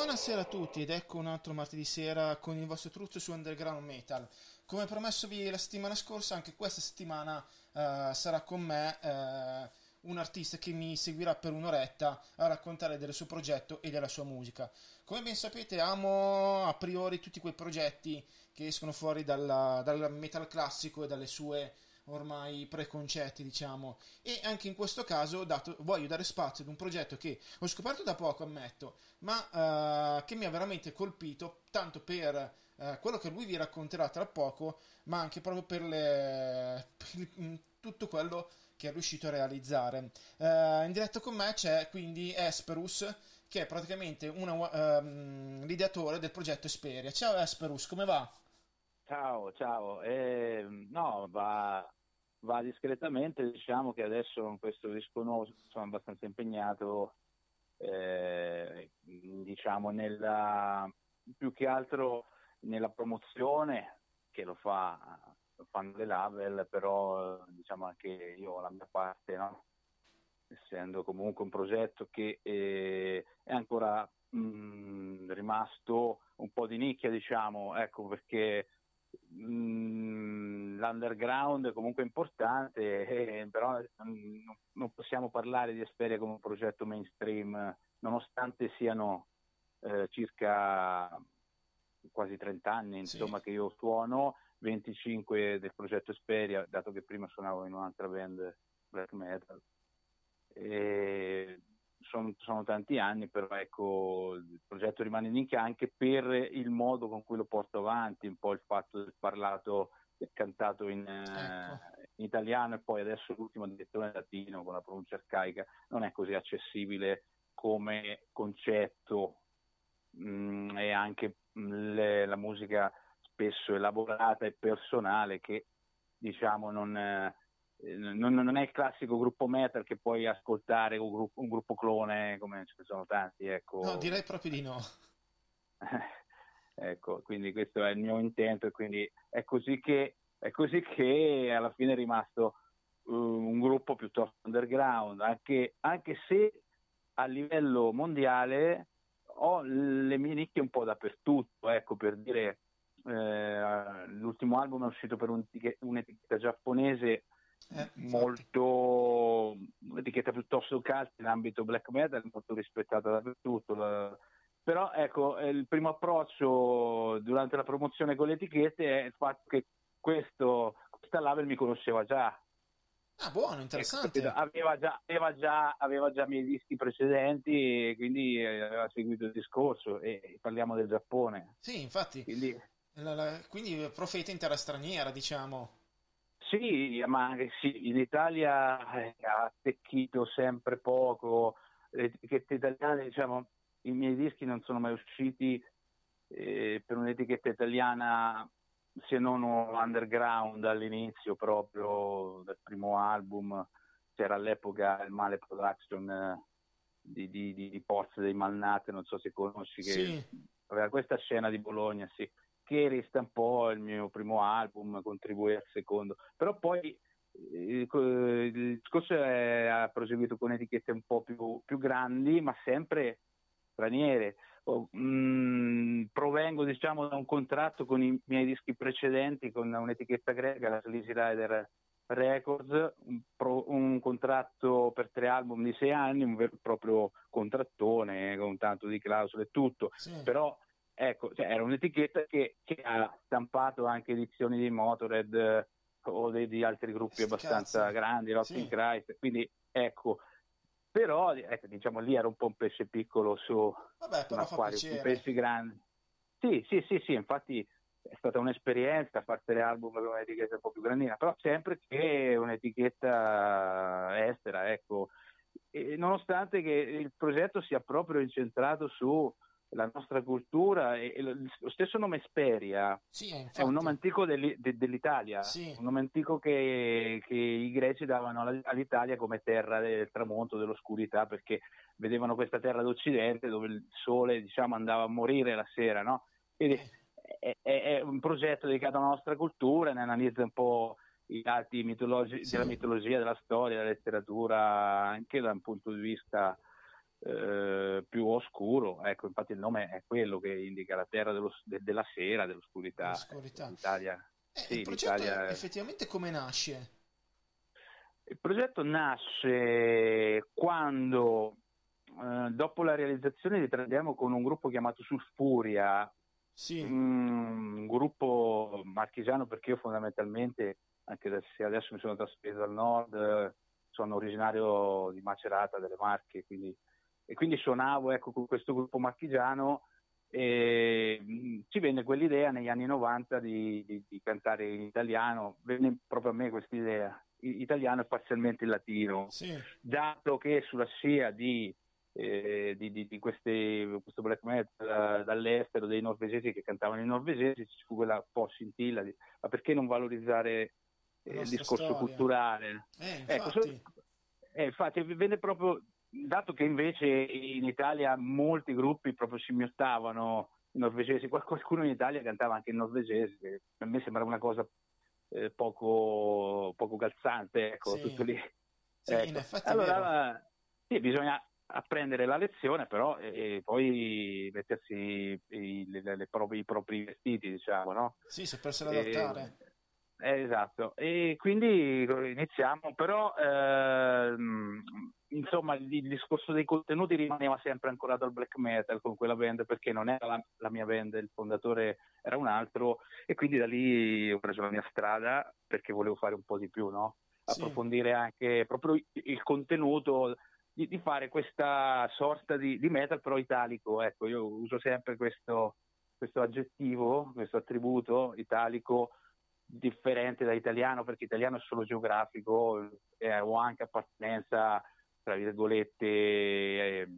Buonasera a tutti ed ecco un altro martedì sera con il vostro truzzo su Underground Metal. Come promessovi la settimana scorsa, anche questa settimana uh, sarà con me uh, un artista che mi seguirà per un'oretta a raccontare del suo progetto e della sua musica. Come ben sapete amo a priori tutti quei progetti che escono fuori dalla, dal metal classico e dalle sue ormai preconcetti, diciamo. E anche in questo caso dato, voglio dare spazio ad un progetto che ho scoperto da poco, ammetto, ma uh, che mi ha veramente colpito, tanto per uh, quello che lui vi racconterà tra poco, ma anche proprio per, le, per mm, tutto quello che è riuscito a realizzare. Uh, in diretta con me c'è quindi Esperus, che è praticamente una, um, l'ideatore del progetto Esperia. Ciao Esperus, come va? Ciao, ciao. Eh, no, va, va discretamente, diciamo che adesso con questo disco nuovo sono abbastanza impegnato, eh, diciamo, nella, più che altro nella promozione, che lo fa, lo fanno le label, però diciamo anche io la mia parte, no? essendo comunque un progetto che eh, è ancora mh, mm, rimasto un po' di nicchia, diciamo, ecco perché Mm, l'underground è comunque importante, eh, però mm, non possiamo parlare di Esperia come un progetto mainstream, nonostante siano eh, circa quasi 30 anni insomma, sì. che io suono, 25 del progetto Esperia, dato che prima suonavo in un'altra band black metal. E sono, sono, tanti anni, però ecco, il progetto rimane in nicchia anche per il modo con cui lo porto avanti, un po' il fatto del parlato cantato in, ecco. in, italiano e poi adesso l'ultimo addirittura in latino con la pronuncia arcaica, non è così accessibile come concetto mh, mm, e anche mm, le, la musica spesso elaborata e personale che diciamo non... Eh, eh, non, non, è il classico gruppo metal che puoi ascoltare un gruppo, un gruppo clone come ce ne sono tanti. Ecco. No, direi proprio di no. ecco, quindi questo è il mio intento e quindi è così che, è così che alla fine è rimasto uh, un gruppo piuttosto underground, anche, anche se a livello mondiale ho le mie nicchie un po' dappertutto, ecco, per dire eh, l'ultimo album è uscito per un'etichetta giapponese eh, molto un'etichetta piuttosto calda in ambito black metal, molto rispettata dappertutto. La, però ecco, il primo approccio durante la promozione con le etichette è il fatto che questo, questa label mi conosceva già. Ah, buono, interessante. Ecco, aveva, già, aveva, già, aveva già i miei dischi precedenti quindi aveva seguito il discorso e parliamo del Giappone. Sì, infatti. Quindi, la, la, quindi profeta in terra straniera, diciamo. Sì, ma sì, in Italia eh, ha attecchito sempre poco, le etichette italiane, diciamo, i miei dischi non sono mai usciti eh, per un'etichetta italiana se non underground all'inizio proprio del primo album, c'era all'epoca il Male Production eh, di, di, di, Porze dei Malnate, non so se conosci, che sì. aveva questa scena di Bologna, sì che resta un po' il mio primo album, contribuì al secondo, però poi eh, il discorso è, ha proseguito con etichette un po' più, più grandi, ma sempre straniere. Oh, mm, provengo diciamo da un contratto con i miei dischi precedenti con un'etichetta greca, la Sleazy Rider Records, un, pro, un, contratto per tre album di sei anni, un vero e proprio contrattone con tanto di clausole e tutto, sì. però ecco, cioè, era un'etichetta che, che, ha stampato anche edizioni di Motorhead eh, o di, di, altri gruppi abbastanza cazzo. grandi, Rocking sì. Christ, quindi ecco, però ecco, diciamo lì era un po' un pesce piccolo su Vabbè, un acquario, un pesce grande. Sì, sì, sì, sì, infatti è stata un'esperienza fare album con un'etichetta un po' più grandina, però sempre che un'etichetta estera, ecco. E nonostante che il progetto sia proprio incentrato su la nostra cultura e, lo stesso nome Esperia sì, è un nome antico dell'i, de, dell'Italia, sì. un nome antico che, che, i greci davano all'Italia come terra del tramonto, dell'oscurità, perché vedevano questa terra d'Occidente dove il sole diciamo, andava a morire la sera. No? Quindi è, è, è, un progetto dedicato alla nostra cultura, ne analizza un po' i lati mitologi- sì. della mitologia, della storia, della letteratura, anche da un punto di vista eh, più oscuro. Ecco, infatti il nome è quello che indica la terra dello, de, della sera, dell'oscurità. L'Italia. Eh, sì, il progetto l'Italia... effettivamente come nasce? Il progetto nasce quando, eh, dopo la realizzazione Trandiamo con un gruppo chiamato Sulfuria, sì. un gruppo marchigiano perché io fondamentalmente, anche se adesso mi sono trasferito al nord, sono originario di Macerata, delle Marche, quindi e quindi suonavo ecco, con questo gruppo marchigiano e mh, ci venne quell'idea negli anni 90 di, di, di, cantare in italiano, venne proprio a me questa idea, italiano e parzialmente in latino, sì. dato che sulla scia di, eh, di, queste, questo black metal dall'estero, dei norvegesi che cantavano in norvegesi, ci fu quella po' scintilla di ma perché non valorizzare eh, il discorso storia. culturale? Eh, ecco, infatti. Ecco, so, eh, infatti venne proprio dato che invece in Italia molti gruppi proprio scimmiottavano i norvegesi, qualcuno in Italia cantava anche in norvegese, a me sembra una cosa eh, poco, poco, calzante, ecco, sì. tutto lì. Sì, ecco. allora, sì, bisogna apprendere la lezione, però, e poi mettersi i, le, le propri, i propri vestiti, diciamo, no? Sì, sapersela adattare. Eh, esatto, e quindi iniziamo, però eh, insomma il, il, discorso dei contenuti rimaneva sempre ancorato al black metal con quella band perché non era la, la, mia band, il fondatore era un altro e quindi da lì ho preso la mia strada perché volevo fare un po' di più, no? approfondire sì. anche proprio il contenuto di, di fare questa sorta di, di, metal però italico, ecco io uso sempre questo, questo aggettivo, questo attributo italico differente da italiano perché italiano è solo geografico eh, o anche appartenenza tra virgolette, eh,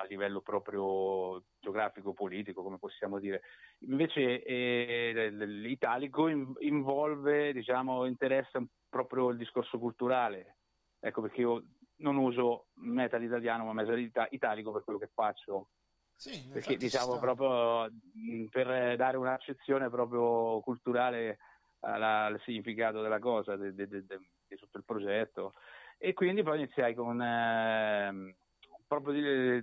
a livello proprio geografico, politico, come possiamo dire. Invece eh, l'italico involve, diciamo, interessa proprio il discorso culturale. Ecco perché io non uso metal italiano, ma metal italico per quello che faccio. Sì, perché diciamo proprio per dare un'accezione proprio culturale alla, al significato della cosa, di tutto il progetto e quindi poi iniziai con eh, proprio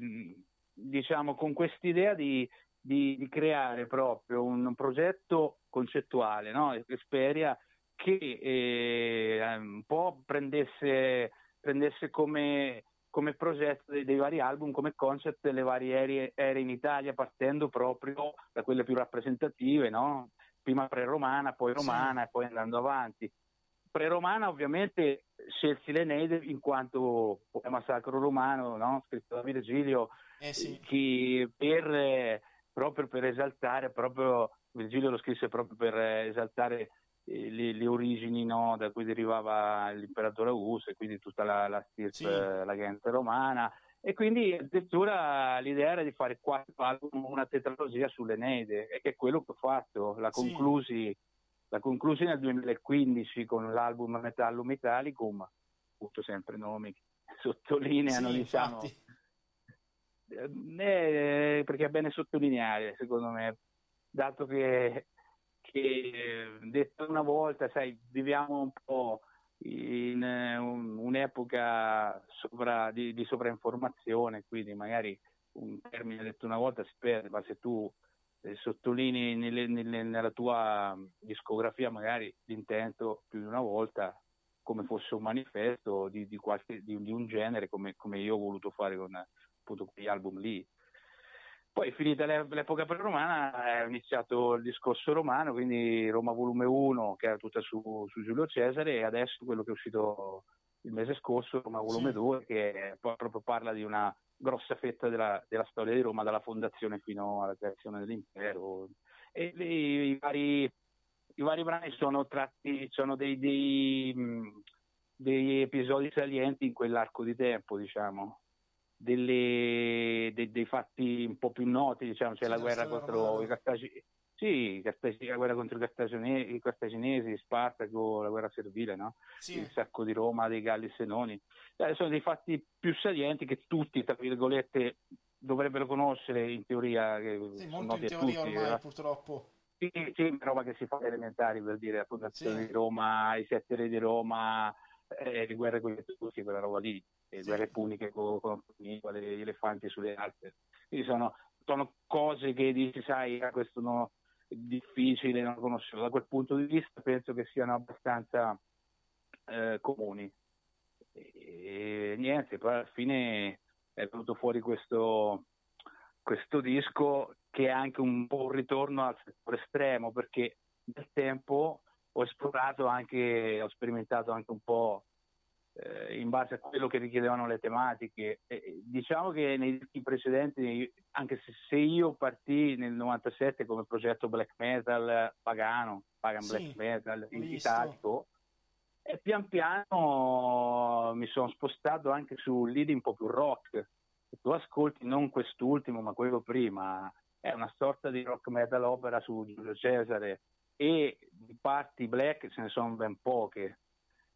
diciamo con quest'idea di, di, di, creare proprio un progetto concettuale, no? Esperia che eh, un po' prendesse, prendesse come, come progetto dei, dei, vari album, come concept le varie aree, aree, in Italia, partendo proprio da quelle più rappresentative, no? Prima pre-romana, poi romana sì. e poi andando avanti pre-romana ovviamente scelsi l'Eneide in quanto poema sacro romano, no? scritto da Virgilio, eh sì. che per, proprio per esaltare, proprio, Virgilio lo scrisse proprio per esaltare eh, le, le, origini no? da cui derivava l'imperatore Augusto e quindi tutta la, la stirpe, sì. la gente romana. E quindi addirittura l'idea era di fare quattro album, una tetralogia sull'Eneide, e che è quello che ho fatto, la conclusi. Sì la conclusi nel 2015 con l'album Metallum Italicum, appunto sempre nomi che sottolineano, sì, diciamo, eh, perché è bene sottolineare, secondo me, dato che, che detto una volta, sai, viviamo un po' in un, un'epoca sovra, di, di sovrainformazione, quindi magari un termine detto una volta si perde, ma se tu eh, sottolinei nelle, nelle, nella tua discografia magari l'intento più di una volta come fosse un manifesto di, di, qualche, di un genere come, come, io ho voluto fare con appunto quegli album lì. Poi finita l'epoca pre-romana è iniziato il discorso romano, quindi Roma volume 1 che era tutta su, su Giulio Cesare e adesso quello che è uscito il mese scorso, Roma volume sì. 2, che proprio parla di una grossa fetta della, della, storia di Roma, dalla fondazione fino alla creazione dell'impero. E le, i, vari, i, vari, brani sono tratti, sono dei, dei, dei episodi salienti in quell'arco di tempo, diciamo delle, dei, dei, fatti un po' più noti, diciamo, c'è sì, la guerra contro i cartaginesi, sì, la guerra contro i cartaginesi, Spartaco, la guerra servile, no? sì. il sacco di Roma, dei Galli Senoni, eh, sono dei fatti più salienti che tutti, tra virgolette, dovrebbero conoscere in teoria. Che sì, molto in teoria tutti, ormai, eh. purtroppo. Sì, sì, roba che si fa elementari per dire la fondazione sì. di Roma, i sette re di Roma, eh, le guerre con gli Etruschi, quella roba lì, le sì. guerre puniche con, con gli elefanti sulle alpe. Quindi sono, sono, cose che dici, sai, questo no, è difficile, non conoscevo. Da quel punto di vista penso che siano abbastanza eh, comuni. E, e niente, poi alla fine è venuto fuori questo, questo disco che è anche un po' un ritorno al settore estremo perché nel tempo ho esplorato anche, ho sperimentato anche un po' eh, in base a quello che richiedevano le tematiche. E, diciamo che nei dischi precedenti, anche se, se, io partì nel 97 come progetto black metal pagano, pagan sì, black metal, italico, e pian piano mi sono spostato anche su lead un po' più rock. Se tu ascolti non quest'ultimo, ma quello prima, è una sorta di rock metal opera su Giulio Cesare e di parti black ce ne sono ben poche,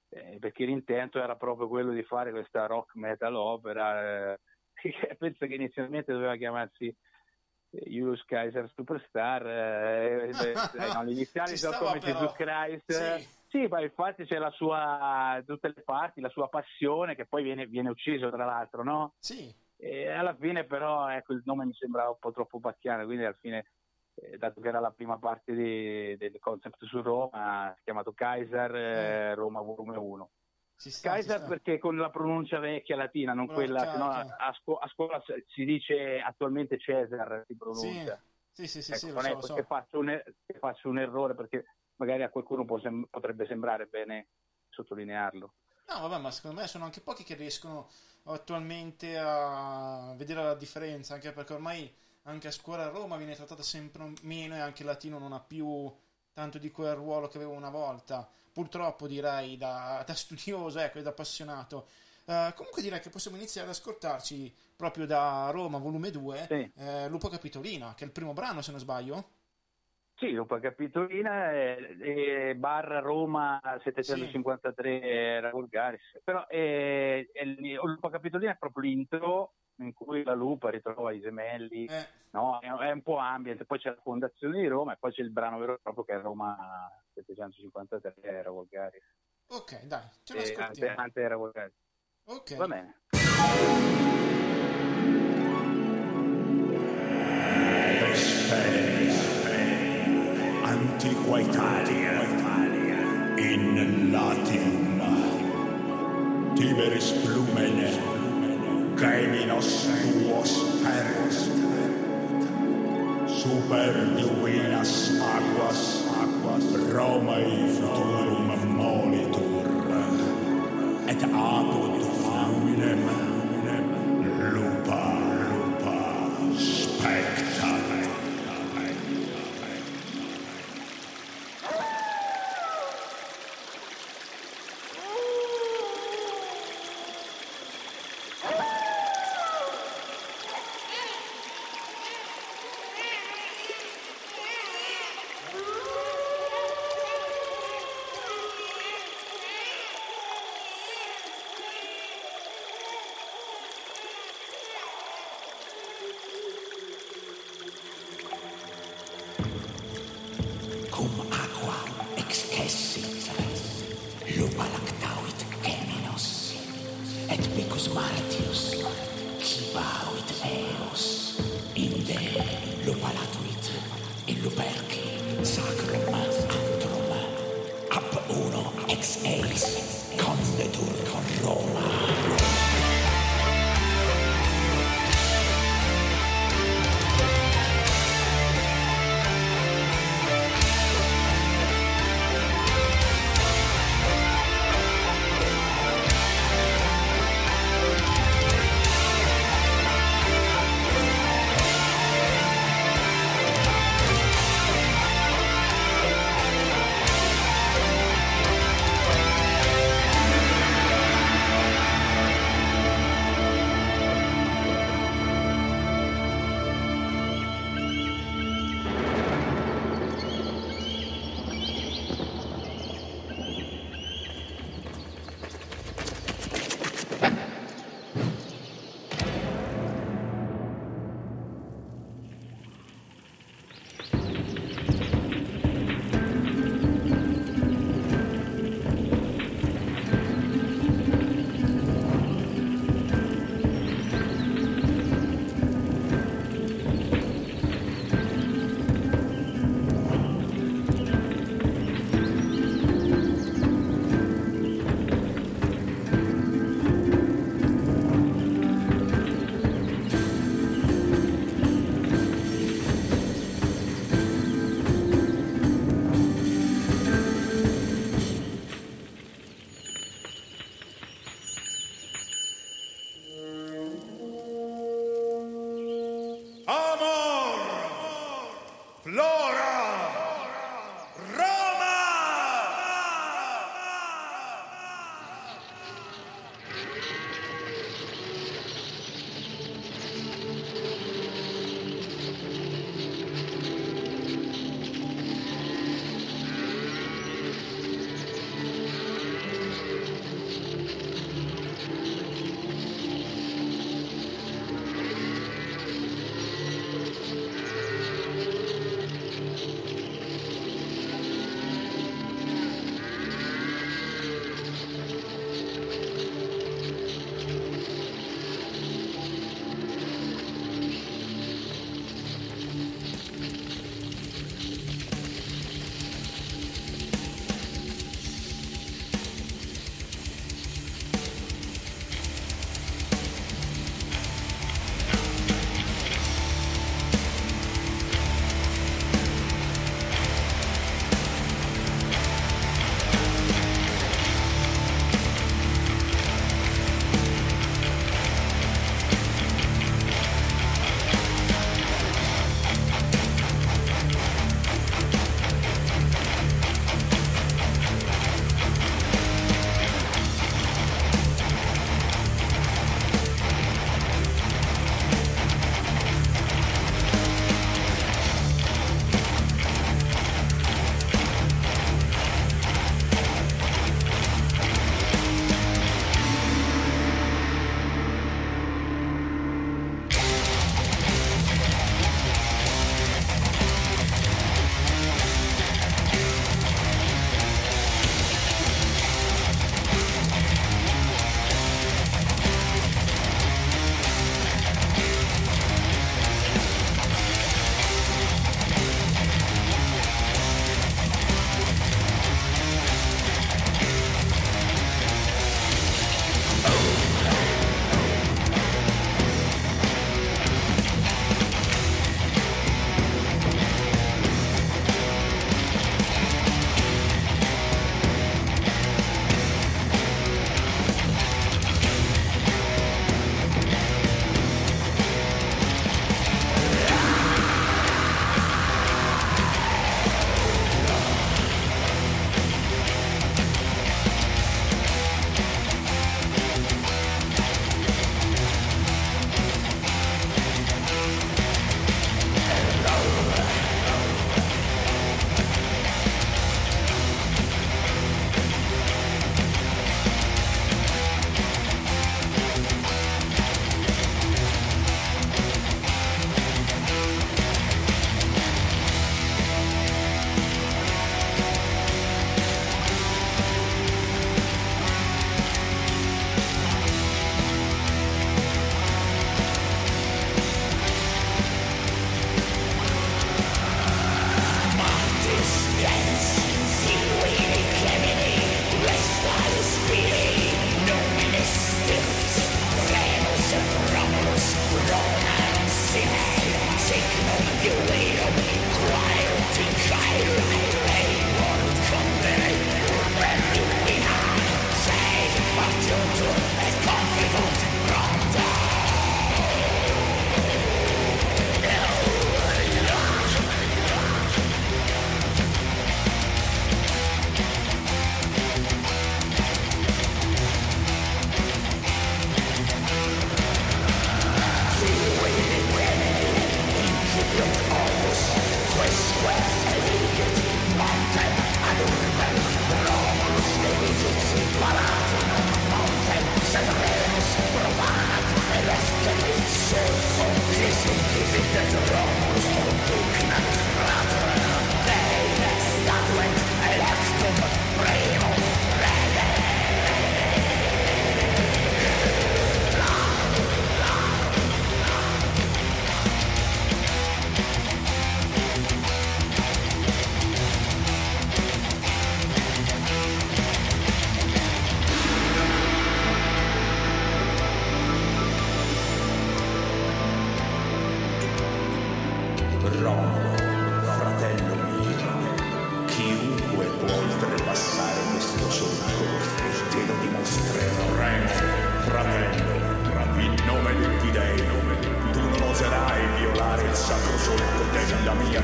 eh, perché l'intento era proprio quello di fare questa rock metal opera, eh, penso che inizialmente doveva chiamarsi eh, Julius Kaiser Superstar, eh, eh, no, gli iniziali sono come. Jesus Christ. Sì. Sì, ma infatti c'è la sua, tutte le parti, la sua passione che poi viene, viene ucciso tra l'altro, no? Sì. E alla fine però ecco, il nome mi sembrava un po' troppo pacchiano, quindi alla fine eh, dato che era la prima parte di, del concept su Roma, chiamato Kaiser eh, Roma volume 1. Sta, Kaiser perché con la pronuncia vecchia latina, non Però quella che no, a, scu- a, scuola si dice attualmente Cesar si pronuncia. Sì, sì, sì, ecco, sì non so, è so. Che, faccio un, che faccio un errore perché magari a qualcuno sem- potrebbe sembrare bene sottolinearlo. No, vabbè, ma secondo me sono anche pochi che riescono attualmente a vedere la differenza, anche perché ormai anche a scuola a Roma viene trattata sempre meno e anche il latino non ha più tanto di quel ruolo che aveva una volta. Purtroppo direi da, da studioso ecco, e da appassionato. Uh, comunque direi che possiamo iniziare ad ascoltarci proprio da Roma, volume 2, sì. eh, Lupo Capitolina, che è il primo brano se non sbaglio. Sì, Lupo Capitolina e, e barra Roma 753 sì. era Vulgaris. Però eh, Lupo Capitolina è proprio l'intro in cui la lupa ritrova i gemelli, eh. no? è, un po' ambient, poi c'è la fondazione di Roma e poi c'è il brano vero e proprio che è Roma 753 era Volgari. Ok, dai, ce lo ascoltiamo. Ante era Volgari. Ok. Va bene. Antiqua Italia, in Latium, Tiberis Flumene, Geminos tuos ferest, super divinas aquas, aquas Romae futurum molitur, et apud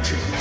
Magic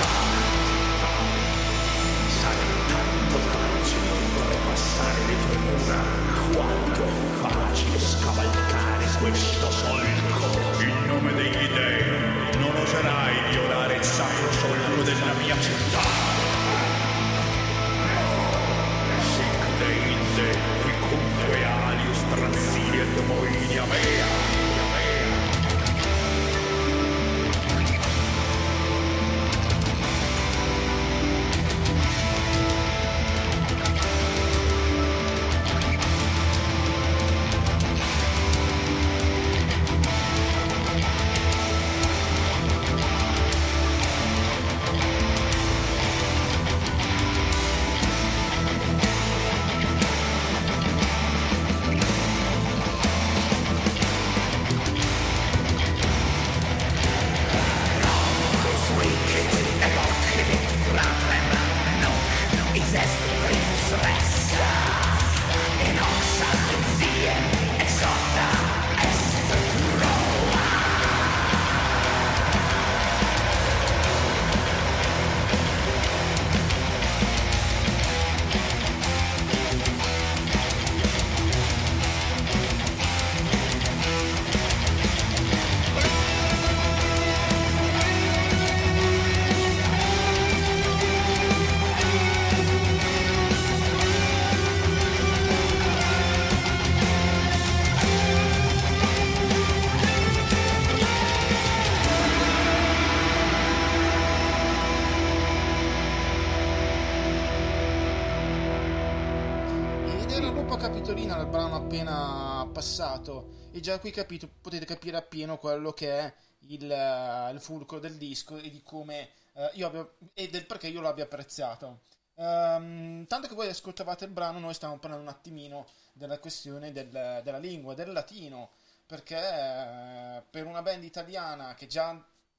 appena passato e già qui capito, potete capire appieno quello che è il, uh, il fulcro del disco e di come uh, io abbia, e del perché io l'abbia apprezzato. Um, tanto che voi ascoltavate il brano, noi stavamo parlando un attimino della questione del, della lingua, del latino, perché uh, per una band italiana che già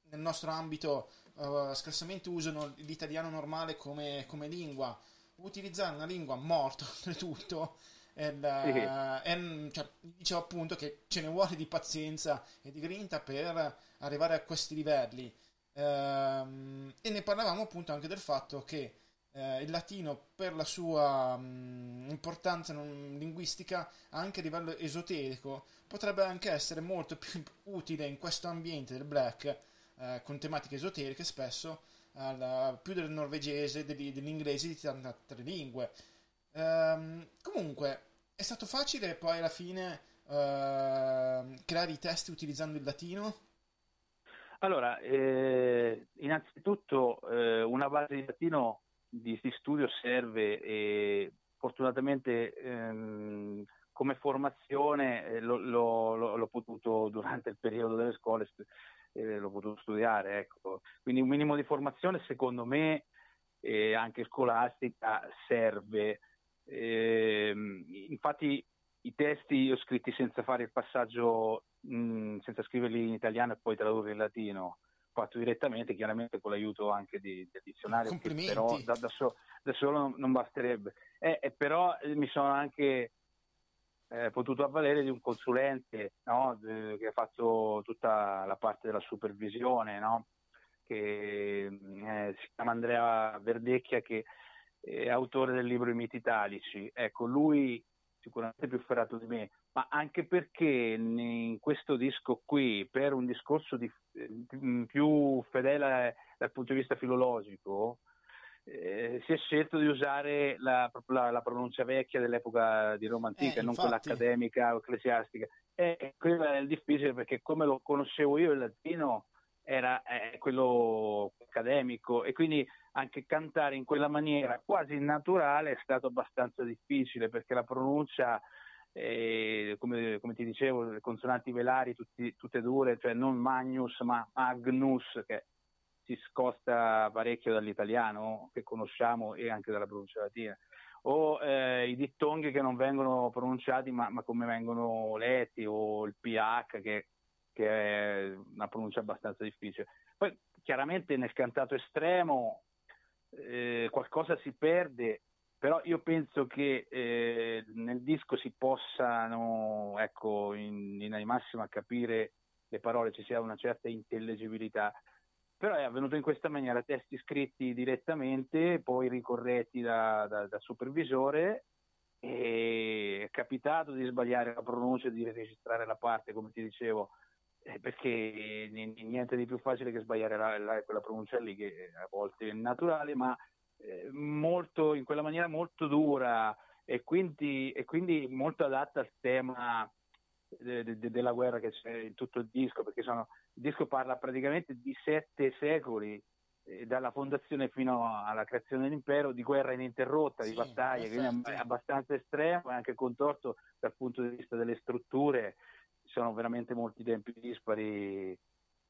nel nostro ambito scarsamente usano l'italiano normale come, come lingua, utilizzare una lingua morta oltretutto il, sì. e, cioè, dicevo appunto che ce ne vuole di pazienza e di grinta per arrivare a questi livelli ehm, e ne parlavamo appunto anche del fatto che eh, il latino per la sua mh, importanza non, linguistica anche a livello esoterico potrebbe anche essere molto più utile in questo ambiente del black eh, con tematiche esoteriche spesso al, più del norvegese, degli, dell'inglese, di tante altre lingue. Um, comunque, è stato facile poi alla fine uh, creare i testi utilizzando il latino? Allora, eh, innanzitutto eh, una base di latino di, di studio serve e fortunatamente ehm, come formazione eh, l'ho, l'ho, l'ho, potuto durante il periodo delle scuole eh, l'ho potuto studiare. Ecco. Quindi un minimo di formazione secondo me anche scolastica serve. Eh, infatti i testi io ho scritti senza fare il passaggio, mh, senza scriverli in italiano e poi tradurli in latino fatto direttamente, chiaramente con l'aiuto anche di, del dizionario, che però da, da, so, da solo non, basterebbe. Eh, eh, però mi sono anche eh, potuto avvalere di un consulente no? che ha fatto tutta la parte della supervisione, no? che eh, si chiama Andrea Verdecchia, che è autore del libro I miti italici. Ecco, lui sicuramente più ferrato di me, ma anche perché in questo disco qui, per un discorso di, eh, più fedele dal punto di vista filologico, eh, si è scelto di usare la, la, la, pronuncia vecchia dell'epoca di Roma antica, eh, non quella accademica o ecclesiastica. E quello è difficile perché come lo conoscevo io il latino era eh, quello accademico. E quindi anche cantare in quella maniera quasi naturale è stato abbastanza difficile perché la pronuncia, eh, come, come, ti dicevo, le consonanti velari tutti, tutte dure, cioè non magnus ma magnus, che si scosta parecchio dall'italiano che conosciamo e anche dalla pronuncia latina, o eh, i dittonghi che non vengono pronunciati ma, ma, come vengono letti, o il PH che, che, è una pronuncia abbastanza difficile. Poi chiaramente nel cantato estremo eh, qualcosa si perde, però io penso che eh, nel disco si possano, ecco, in linea di massima capire le parole, ci sia una certa intellegibilità però è avvenuto in questa maniera, testi scritti direttamente, poi ricorretti da, da, da supervisore è capitato di sbagliare la pronuncia, di registrare la parte, come ti dicevo, eh, perché niente di più facile che sbagliare la, la, quella pronuncia lì, che a volte è naturale, ma eh, molto, in quella maniera molto dura e quindi, e quindi molto adatta al tema de, de, della guerra che c'è in tutto il disco, perché sono, il disco parla praticamente di sette secoli, eh, dalla fondazione fino alla creazione dell'impero, di guerra ininterrotta, sì, di battaglie, quindi è abbastanza estremo e anche contorto dal punto di vista delle strutture, ci sono veramente molti tempi dispari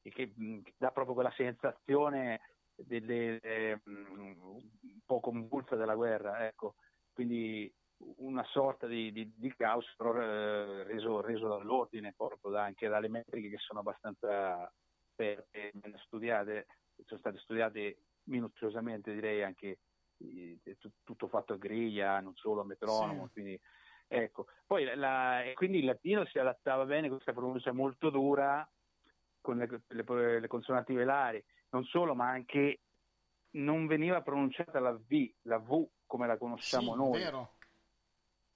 che, che dà proprio quella sensazione delle, eh, un po' convulsa della guerra, ecco. Quindi una sorta di, di, di caos però, eh, reso, reso, dall'ordine proprio da, anche dalle metriche che sono abbastanza ben studiate, sono state studiate minuziosamente direi anche eh, tutto fatto a griglia, non solo a metronomo, sì. quindi ecco. Poi la, quindi il latino si adattava bene a questa pronuncia molto dura con le, le, le consonanti velari, non solo, ma anche non veniva pronunciata la V, la V come la conosciamo sì, noi. Vero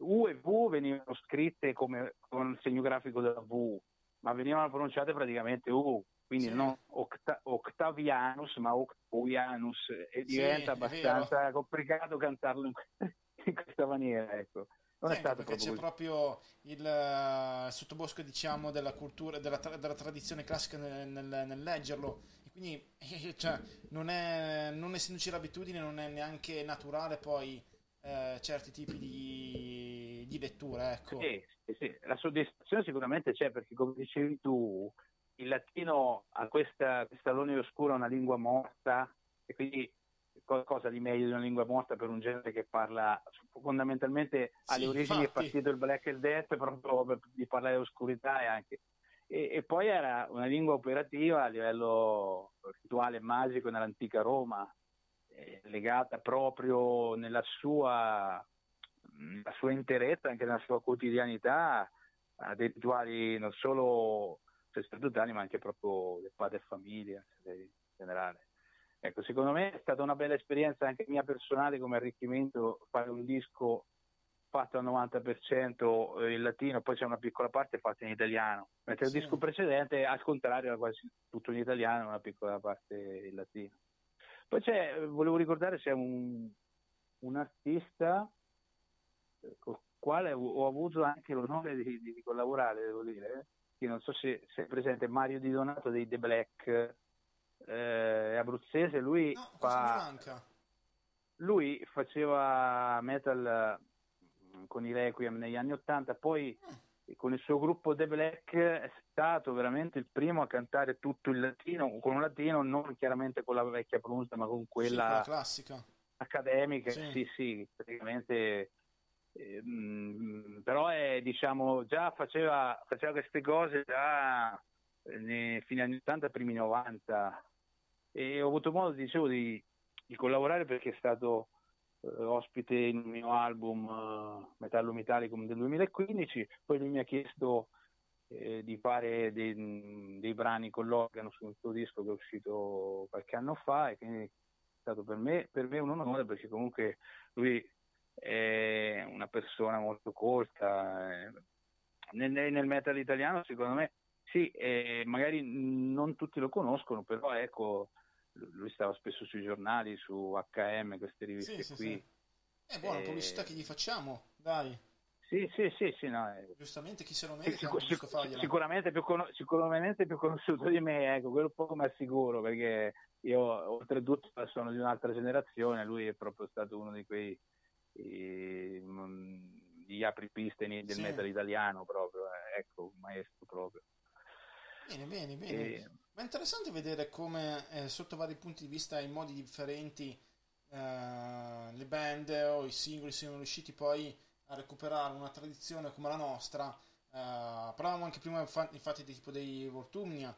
U e V venivano scritte come con il segno grafico della V, ma venivano pronunciate praticamente U, quindi sì. non Octa- Octavianus ma Octavianus e diventa sì, abbastanza complicato cantarlo in, in, questa maniera. Ecco. Non è stato perché proprio c'è proprio il, uh, sottobosco diciamo, della cultura, della, tra- della tradizione classica nel, nel, nel leggerlo. E quindi, cioè, non, è, non essendoci l'abitudine, non è neanche naturale poi eh, certi tipi di di lettura, ecco. Sì, sì, sì, la soddisfazione sicuramente c'è perché come dicevi tu, il latino ha questa, questa lone oscura, una lingua morta e quindi qualcosa di meglio di una lingua morta per un genere che parla fondamentalmente alle sì, origini è partito il black il death proprio di parlare di oscurità e anche e, e, poi era una lingua operativa a livello rituale e magico nell'antica Roma eh, legata proprio nella sua, nella sua interezza anche nella sua quotidianità a dei rituali non solo sacerdotali ma anche proprio del padre e famiglia in generale Ecco, secondo me è stata una bella esperienza anche mia personale come arricchimento fare un disco fatto al 90% in latino, poi c'è una piccola parte fatta in italiano, mentre sì. il disco precedente al contrario era quasi tutto in italiano, una piccola parte in latino. Poi c'è, volevo ricordare, c'è un, un artista con il quale ho avuto anche l'onore di, di collaborare, devo dire, che non so se, se è presente, Mario Di Donato dei The Black, eh, è abruzzese, lui no, fa... Lui faceva metal mm, con i Requiem negli anni Ottanta, poi mm. con il suo gruppo The Black è stato veramente il primo a cantare tutto il latino, con un latino non chiaramente con la vecchia pronuncia, ma con quella, sì, classica. accademica. Sì, sì, sì praticamente. Eh, mh, però è, diciamo, già faceva, faceva queste cose già nei fine anni 80, primi 90 e ho avuto modo, dicevo, di, di collaborare perché è stato eh, ospite in mio album uh, Metallum Italicum del 2015, poi lui mi ha chiesto eh, di fare dei, dei, brani con l'organo su un suo disco che è uscito qualche anno fa e quindi è stato per me, per me un onore perché comunque lui è una persona molto colta. Eh, nel, nel metal italiano secondo me sì, eh, magari non tutti lo conoscono, però ecco, lui stava spesso sui giornali, su HM, queste riviste sì, qui. Sì, sì. È buona e... pubblicità che gli facciamo, dai. Sì, sì, sì, sì no. Giustamente chi se lo merita Sic- sic- sicuramente, più con- sicuramente più conosciuto di me, ecco, quello poco mi assicuro, perché io oltretutto sono di un'altra generazione, lui è proprio stato uno di quei i, gli apripiste del sì. metal italiano proprio, eh, ecco, un maestro proprio. Bene, bene, bene. E... Ma è interessante vedere come eh, sotto vari punti di vista, in modi differenti, eh, le band o i singoli siano riusciti poi a recuperare una tradizione come la nostra. Eh, parlavamo anche prima infatti di tipo dei Voltumnia,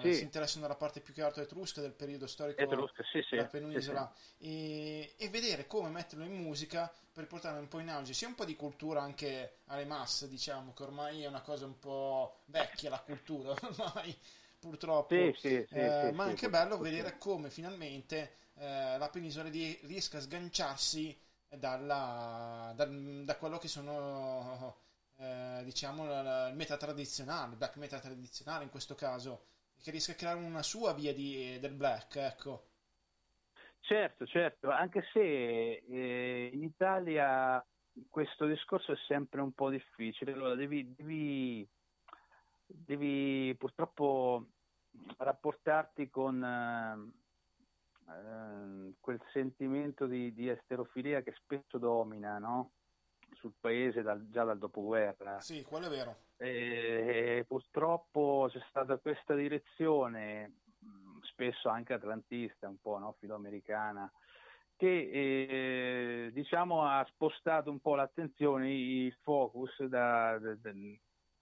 sì. si interessano alla parte più che altro etrusca del periodo storico etrusca, sì, della penisola. E, e, vedere come metterlo in musica per portarlo un po' in auge. Sia un po' di cultura anche alle masse diciamo che ormai è una cosa un po' vecchia la cultura ormai purtroppo eh, ma anche bello vedere come finalmente eh, la penisola di, riesca a sganciarsi dalla, da, da quello che sono eh, diciamo il meta tradizionale, black meta tradizionale in questo caso, che riesca a creare una sua via di, del black, ecco. Certo, certo, anche se eh, in Italia questo discorso è sempre un po' difficile, allora devi, devi, devi purtroppo rapportarti con eh, eh, quel sentimento di, di, esterofilia che spesso domina, no? sul paese dal, già dal dopoguerra. Sì, quello è vero. E, purtroppo c'è stata questa direzione, spesso anche atlantista, un po' no? filoamericana, che eh, diciamo ha spostato un po' l'attenzione, il focus, da, da, da,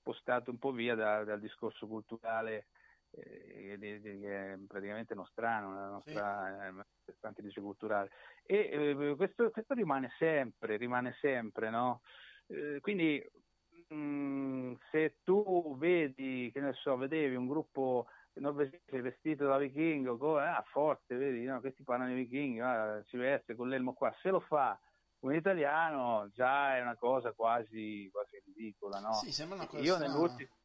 spostato un po' via dal discorso culturale eh, che è praticamente nostrano, la nostra sì. eh, culturale. E eh, questo, questo, rimane sempre, rimane sempre, no? Eh, quindi mh, mm, se tu vedi, che ne so, vedevi un gruppo norvegese vestito da vichingo, ah, forte, vedi, no? questi parlano di vichinghi, ah, si veste con l'elmo qua, se lo fa un italiano già è una cosa quasi, quasi ridicola, no? Sì, sembra una cosa Io nell'ultimo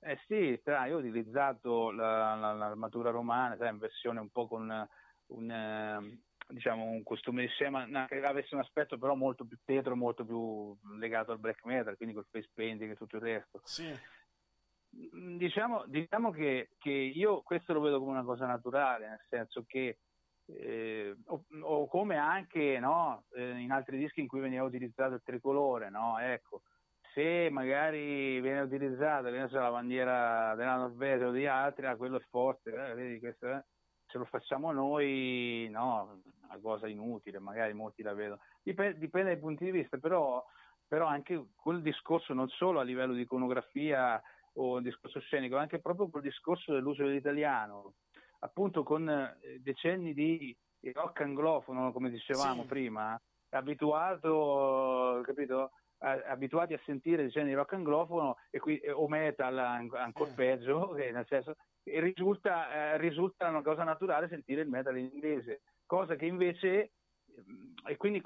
eh sì, tra, io ho utilizzato la, la, l'armatura romana, sai, in versione un po' con un, eh, diciamo, un costume di scema che avesse un aspetto però molto più tetro, molto più legato al black metal, quindi col face painting e tutto il resto. Sì. Diciamo, diciamo che, che, io questo lo vedo come una cosa naturale, nel senso che eh, o, o, come anche no, eh, in altri dischi in cui veniva utilizzato il tricolore, no? ecco, se magari viene utilizzata so, la bandiera della Norvegia o di altri, ah, quello è forte, eh, vedi, questo, eh, se lo facciamo noi, no, una cosa inutile, magari molti la vedono. Dipende, dipende dai punti di vista, però, però anche quel discorso non solo a livello di iconografia o discorso scenico, anche proprio quel discorso dell'uso dell'italiano, appunto con eh, decenni di rock anglofono, come dicevamo sì. prima, abituato, capito? abituati a sentire decenni di rock anglofono e qui, o metal ancora peggio, nel senso risulta, eh, risulta una cosa naturale sentire il metal in inglese, cosa che invece e quindi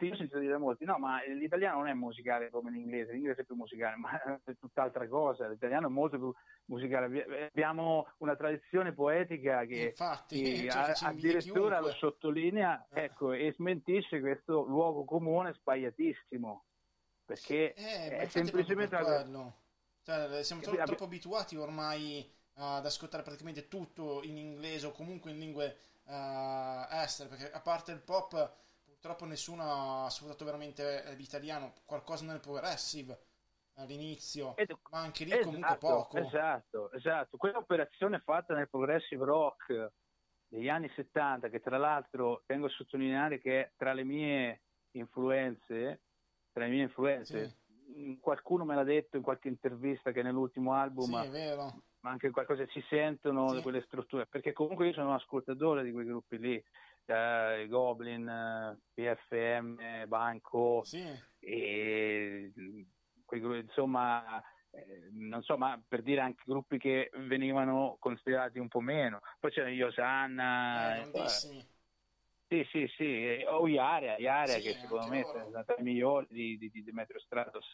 io sento dire a molti no ma l'italiano non è musicale come l'inglese l'inglese è più musicale ma è tutt'altra cosa l'italiano è molto più musicale abbiamo una tradizione poetica che, Infatti, che cioè, addirittura lo sottolinea eh. ecco, e smentisce questo luogo comune sbagliatissimo perché eh, è semplicemente quello. Cioè, siamo troppo, troppo abituati ormai ad ascoltare praticamente tutto in inglese o comunque in lingue uh, estere, perché a parte il pop purtroppo nessuno ha sfruttato veramente l'italiano, qualcosa nel progressive all'inizio, Ed, ma anche lì esatto, comunque poco. Esatto, esatto. Quell'operazione fatta nel progressive rock degli anni 70, che tra l'altro tengo a sottolineare che è tra le mie influenze, tra le mie influenze, sì. qualcuno me l'ha detto in qualche intervista che nell'ultimo album sì, ma anche qualcosa si sentono sì. quelle strutture, perché comunque io sono un ascoltatore di quei gruppi lì, eh, Goblin, eh, PFM, Banco, sì. e quei, insomma, eh, non so, ma per dire anche gruppi che venivano considerati un po' meno. Poi c'era Iosanna. Eh, grandissimi. Sì, sì, sì, o Iaria, Iaria sì, che secondo me è stata la migliore di, di, di Demetrio Stratos.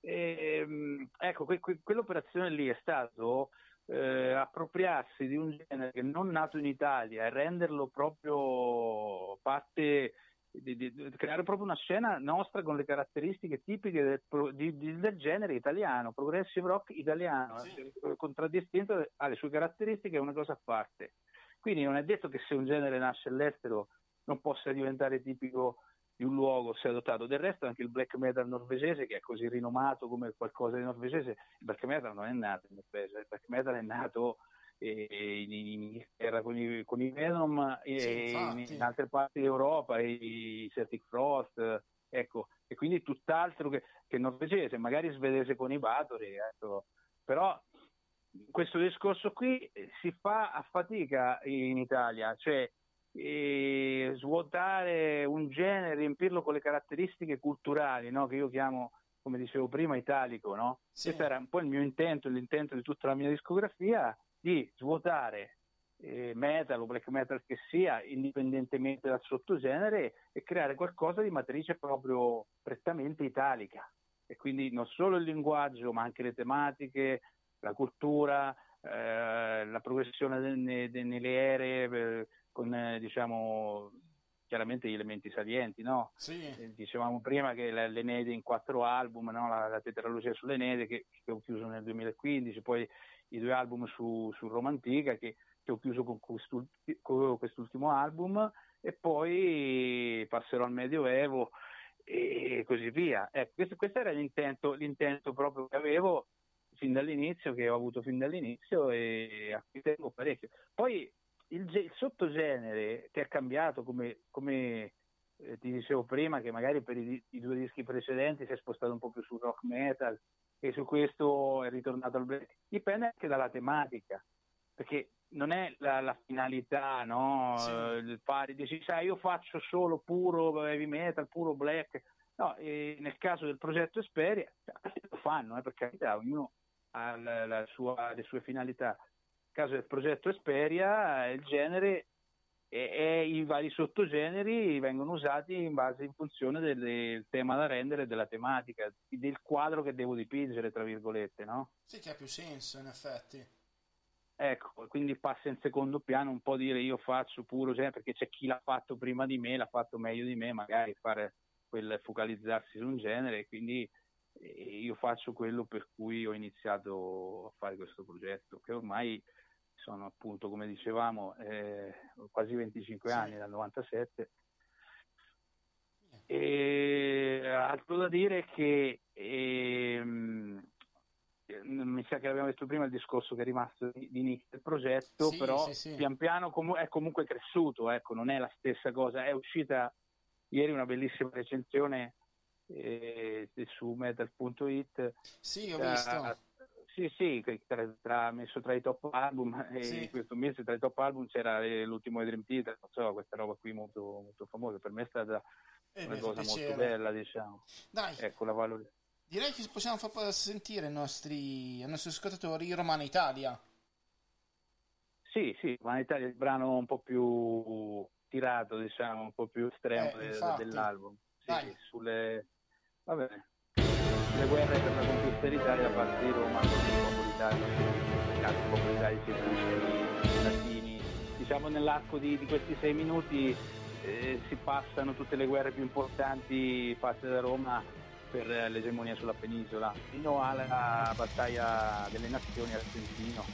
E, ehm, ecco, que, que, quell'operazione lì è stato eh, appropriarsi di un genere che non nato in Italia e renderlo proprio parte di, di, di, creare proprio una scena nostra con le caratteristiche tipiche del, del genere italiano, progressive rock italiano, sì. Eh, contraddistinto alle sue caratteristiche, è una cosa a parte. Quindi non è detto che se un genere nasce all'estero non possa diventare tipico di un luogo si è adottato. Del resto anche il black metal norvegese, che è così rinomato come qualcosa di norvegese, il black metal non è nato in Norvegia, il black metal è nato eh, in, Inghilterra con i, con i Venom e sì, in, altre parti d'Europa, i, Celtic Frost, ecco, e quindi tutt'altro che, che norvegese, magari svedese con i Batori, ecco. però questo discorso qui si fa a fatica in Italia, cioè svuotare un genere, riempirlo con le caratteristiche culturali, no? che io chiamo, come dicevo prima, italico. No? Sì. Questo era un po' il mio intento, l'intento di tutta la mia discografia, di svuotare eh, metal o black metal che sia, indipendentemente dal sottogenere, e creare qualcosa di matrice proprio prettamente italica. E quindi non solo il linguaggio, ma anche le tematiche, la cultura, eh, la progressione nelle aree. Eh, con eh, diciamo chiaramente gli elementi salienti, no? Sì. Eh, dicevamo prima che l'Enede in quattro album, no? la, la tetralogia sull'Enede che, che, ho chiuso nel 2015, poi i due album su, su Romantica che, che, ho chiuso con, con quest'ultimo album e poi passerò al Medioevo e così via. Ecco, questo, questo, era l'intento, l'intento proprio che avevo fin dall'inizio, che ho avuto fin dall'inizio e a cui tengo parecchio. Poi il, il sottogenere che è cambiato, come, come eh, ti dicevo prima, che magari per i, i, due dischi precedenti si è spostato un po' più sul rock metal e su questo è ritornato al black, dipende anche dalla tematica, perché non è la, la finalità, no? Sì. Il fare, dici, sai, io faccio solo puro heavy metal, puro black. No, nel caso del progetto Esperia, lo fanno, eh, per carità, ognuno ha la, la sua, le sue finalità caso del progetto Esperia, il genere e, e, i vari sottogeneri vengono usati in base in funzione del, del, tema da rendere della tematica, del quadro che devo dipingere, tra virgolette, no? Sì, che ha più senso in effetti. Ecco, quindi passa in secondo piano un po' dire io faccio puro genere, perché c'è chi l'ha fatto prima di me, l'ha fatto meglio di me, magari fare quel focalizzarsi su un genere, quindi io faccio quello per cui ho iniziato a fare questo progetto, che ormai sono appunto, come dicevamo, eh, quasi 25 sì. anni dal 97. E, altro da dire che ehm, mi sa che l'abbiamo detto prima il discorso che è rimasto di, di Nick del progetto, sì, però sì, sì. pian piano com- è comunque cresciuto, ecco, non è la stessa cosa. È uscita ieri una bellissima recensione eh, su metal.it. Sì, ho visto. Sì, sì, tra, tra, messo tra i top album e sì. in questo mese tra i top album c'era l'ultimo Dream Theater, non so, questa roba qui molto, molto famosa, per me è stata eh, una cosa molto bella, diciamo. Dai. Ecco, la valore. Direi che possiamo far sentire ai nostri, ai nostri ascoltatori Romana Italia. Sì, sì, Romana Italia è il brano un po' più tirato, diciamo, un po' più estremo eh, de, dell'album. Sì, sì, sulle... Va bene le guerre per la conquista dell'Italia da parte di Roma con il popolo d'Italia, il popolo d'Italia i latini. Diciamo nell'arco di, di questi sei minuti eh, si passano tutte le guerre più importanti fatte da Roma per l'egemonia sulla penisola, fino alla battaglia delle nazioni al Trentino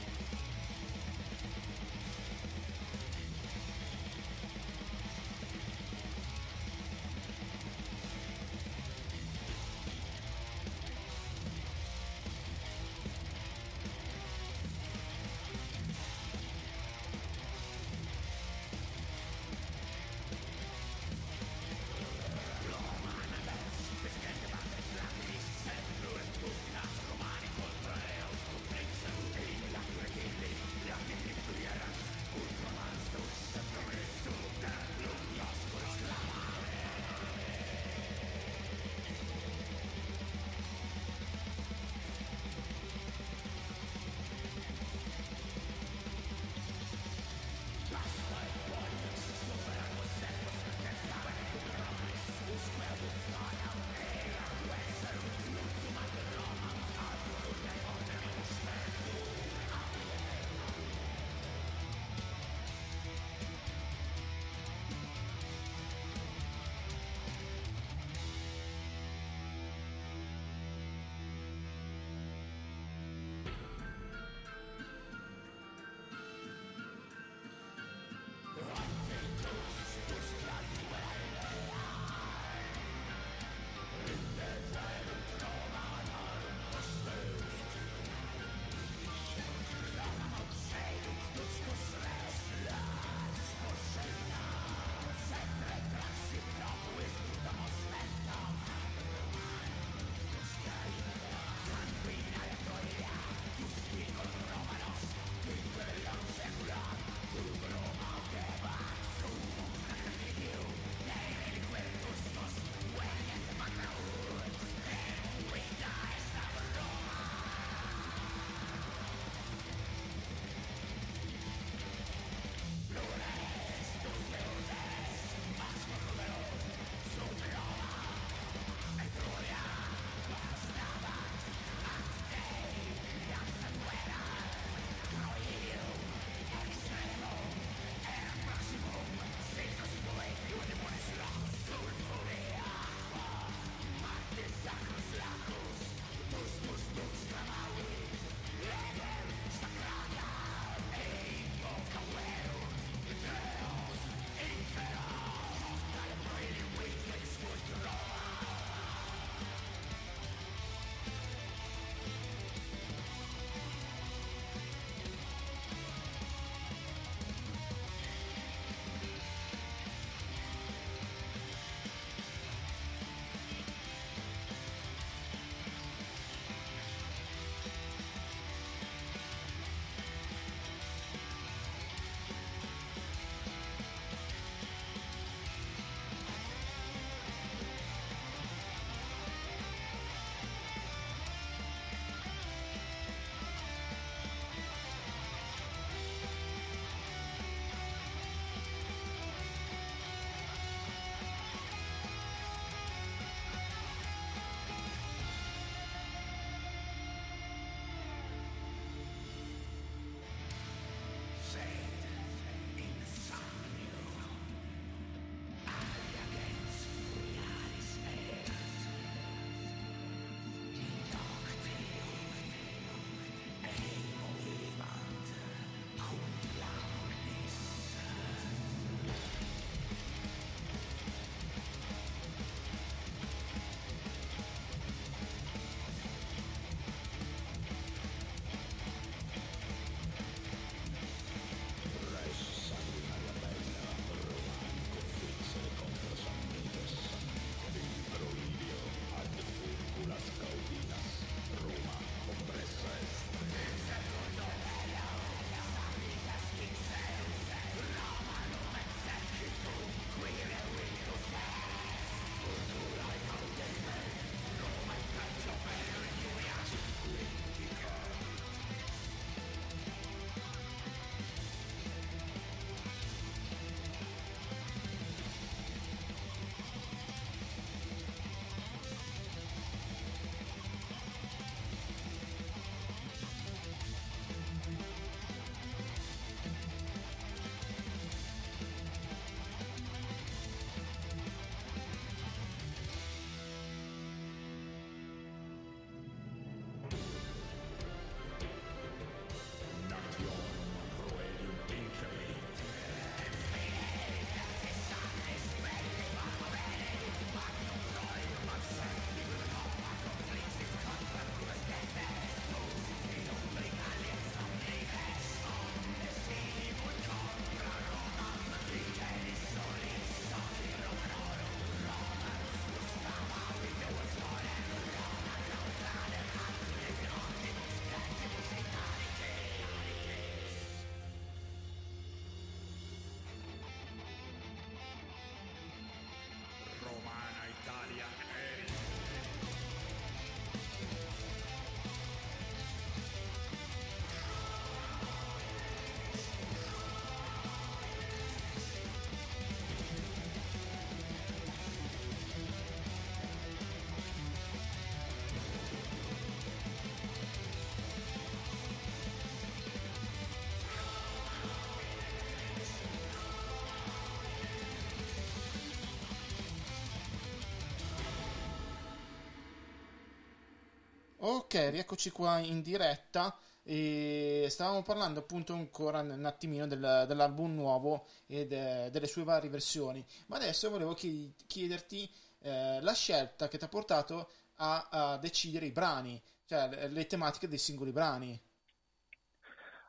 Ok, rieccoci qua in diretta. E stavamo parlando appunto ancora un attimino del, dell'album nuovo e de, delle sue varie versioni, ma adesso volevo chiederti eh, la scelta che ti ha portato a, a, decidere i brani, cioè le, le tematiche dei singoli brani.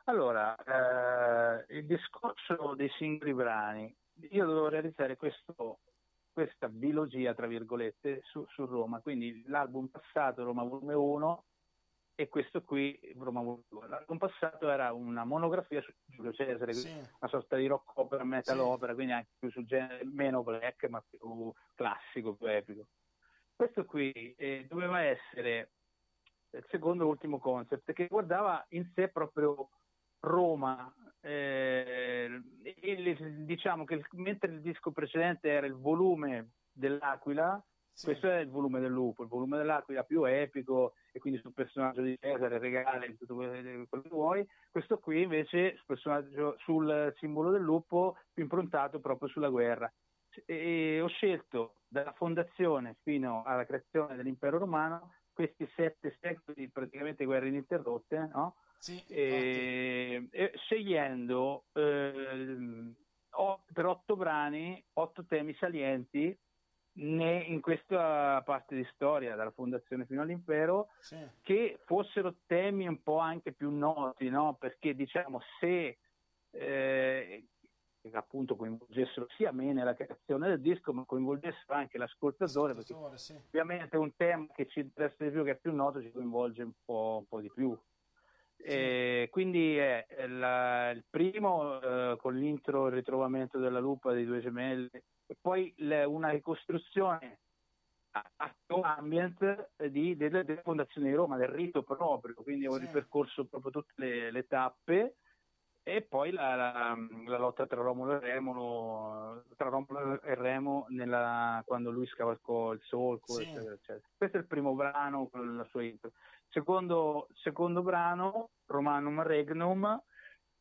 Allora, eh, il discorso dei singoli brani, io dovevo realizzare questo, questa biologia, tra virgolette, su, su, Roma, quindi l'album passato, Roma Volume 1, e questo qui, Roma Volume 2. L'album passato era una monografia su Giulio Cesare, sì. una sorta di rock opera, metal sì. opera, quindi anche più sul genere, meno black, ma più classico, più epico. Questo qui eh, doveva essere il secondo e ultimo concept, che guardava in sé proprio Roma. Eh, il, diciamo che il, mentre il disco precedente era il volume dell'Aquila, sì. questo è il volume del lupo, il volume dell'Aquila più epico e quindi sul personaggio di Cesare, regale, tutto quello che vuoi. Questo qui invece sul, sul simbolo del lupo più improntato proprio sulla guerra. E ho scelto dalla fondazione fino alla creazione dell'impero romano questi sette secoli praticamente guerre ininterrotte, no? Sì, e, e, scegliendo eh, per otto brani, otto temi salienti in questa parte di storia, dalla fondazione fino all'impero, sì. che fossero temi un po' anche più noti, no? perché diciamo se eh, appunto coinvolgessero sia me nella creazione del disco, ma coinvolgessero anche l'ascoltatore, perché sì. ovviamente un tema che ci interessa di più, che è più noto, ci coinvolge un po', un po di più. E quindi è la, il primo eh, con l'intro il ritrovamento della lupa dei due gemelli e poi le, una ricostruzione a ambient di, delle, delle, fondazioni di Roma, del rito proprio, quindi ho ripercorso proprio tutte le, le tappe e poi la, la, la, lotta tra Romolo e Remo, tra Romolo e Remo nella, quando lui scavalcò il solco, sì. eccetera, eccetera. Questo è il primo brano con la sua intro. Secondo, secondo brano, Romanum Regnum,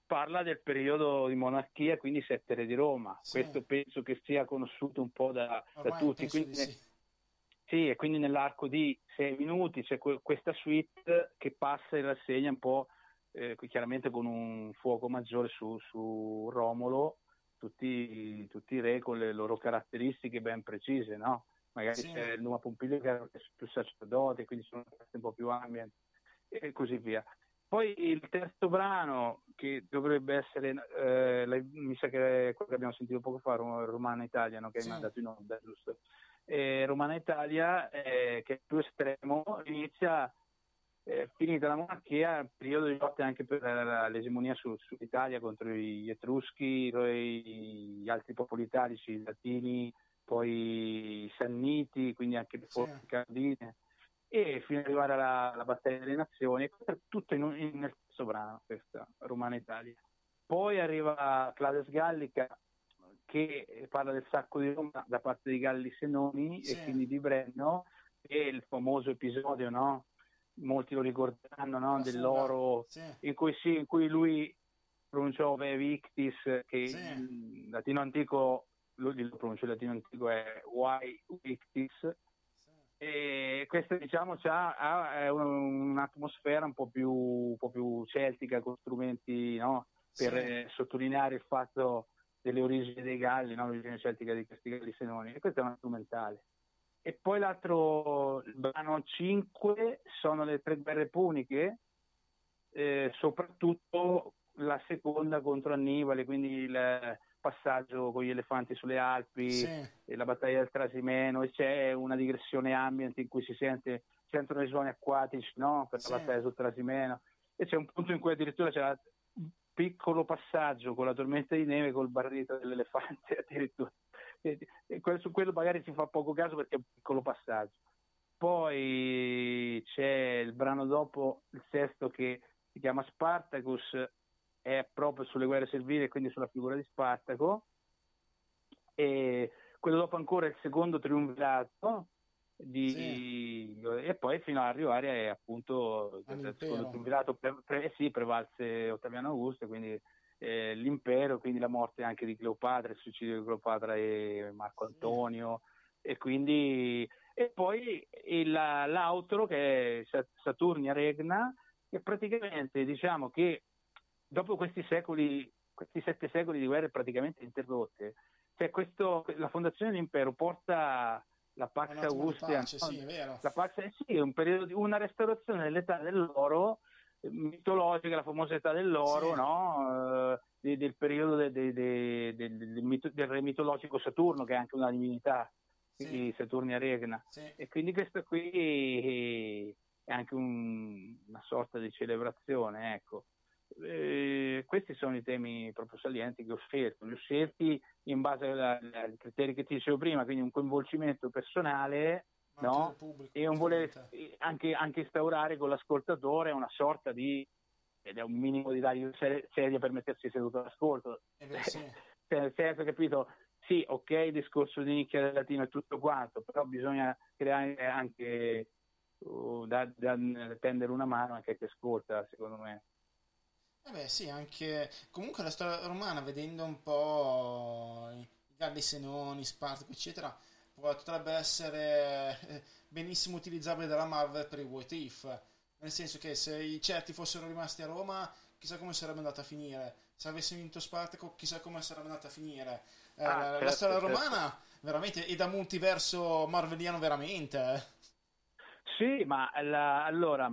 parla del periodo di monarchia, quindi sette re di Roma. Sì. Questo penso che sia conosciuto un po' da, da tutti. Quindi, sì. sì. e quindi nell'arco di sei minuti c'è que- questa suite che passa in rassegna un po' eh, chiaramente con un fuoco maggiore su, su Romolo, tutti, tutti, i re con le loro caratteristiche ben precise, no? Magari sì. c'è il Numa Pompilio che è più sacerdote, quindi sono un po' più ambient e così via. Poi il terzo brano, che dovrebbe essere, eh, la, mi sa che è quello che abbiamo sentito poco fa, Romana Italia, no? che hai sì. mandato in onda, giusto? E Romana Italia, eh, che è più estremo, inizia eh, finita la monarchia, periodo di lotte anche per l'egemonia su, sull'Italia contro gli Etruschi, gli altri popoli italici, i Latini, poi i Sanniti, quindi anche le forze sì. cardine, e fino ad arrivare alla, alla battaglia delle nazioni, tutto in, in, nel stesso brano, questa Romana Italia. Poi arriva Claudius Gallica, che parla del sacco di Roma da parte di Galli Senoni sì. e quindi di Brenno, e il famoso episodio, no? molti lo ricorderanno, no? dell'oro, sì. in, cui, sì, in cui lui pronunciò Ve Victis, che sì. in latino antico lui lo pronuncia in latino antico è Why Victis. E questo diciamo ha, un'atmosfera un po, più, un po' più celtica con strumenti no? per eh, sottolineare il fatto delle origini dei Galli, no? l'origine celtica di questi Galli Senoni. E questo è un strumentale. E poi l'altro il brano 5 sono le tre guerre puniche, eh, soprattutto la seconda contro Annibale, quindi il passaggio con gli elefanti sulle Alpi, sì. la battaglia del Trasimeno, e c'è una digressione ambient in cui si sente, sentono i suoni acquatici no? per la battaglia sul Trasimeno, e c'è un punto in cui addirittura c'è un piccolo passaggio con la tormenta di neve col barrito dell'elefante addirittura su quello magari si fa poco caso perché è un piccolo passaggio. Poi c'è il brano dopo, il sesto, che si chiama Spartacus, è proprio sulle guerre servili e quindi sulla figura di Spartaco. E quello dopo ancora è il secondo triunvirato, di, sì. e poi fino ad arrivare appunto il secondo triunvirato pre, pre, sì, prevalse Ottaviano Augusto, quindi eh, l'impero, quindi la morte anche di Cleopatra, il suicidio di Cleopatra e Marco Antonio, e quindi e poi il, l'altro che è Saturnia Regna, che praticamente diciamo che dopo questi secoli, questi sette secoli di guerre praticamente interrotte, cioè questo, la fondazione dell'impero porta la Pax Augustia, pace, sì, la Pax, eh, sì, un periodo di, una restaurazione dell'età dell'oro eh, mitologica, la famosa età dell'oro, sì. no? uh, del periodo de, de, de, del, del, re mitologico Saturno, che è anche una divinità sì. Saturnia Regna. Sì. E quindi questo qui è anche un, una sorta di celebrazione, ecco. Eh, questi sono i temi proprio salienti che ho scelto, li ho scelti in base ai criteri che ti dicevo prima, quindi un coinvolgimento personale no? e un voler anche, anche, instaurare con l'ascoltatore una sorta di ed è un minimo di dargli sedia per mettersi seduto all'ascolto. Eh beh, sì. Nel senso, capito, sì, ok, il discorso di nicchia del latino e tutto quanto, però bisogna creare anche, uh, da, da, tendere una mano anche a chi ascolta, secondo me. Eh beh, sì, anche comunque la storia romana, vedendo un po' i Galli Senoni, Spartaco, eccetera, potrebbe essere eh, benissimo utilizzabile dalla Marvel per i What If. Nel senso che se i certi fossero rimasti a Roma, chissà come sarebbe andata a finire. Se avesse vinto Spartaco, chissà come sarebbe andata a finire. Eh, ah, la, certo, la, storia certo. romana veramente è da multiverso marveliano veramente. Eh. Sì, ma la, allora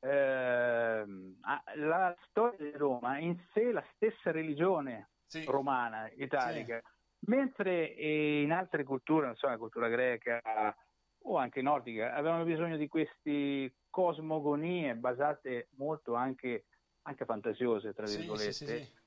eh, la storia di Roma in sé la stessa religione sì. romana, italica, sì. mentre in altre culture, non so, la cultura greca o anche nordica, avevano bisogno di queste cosmogonie basate molto anche, anche fantasiose, tra virgolette. Sì,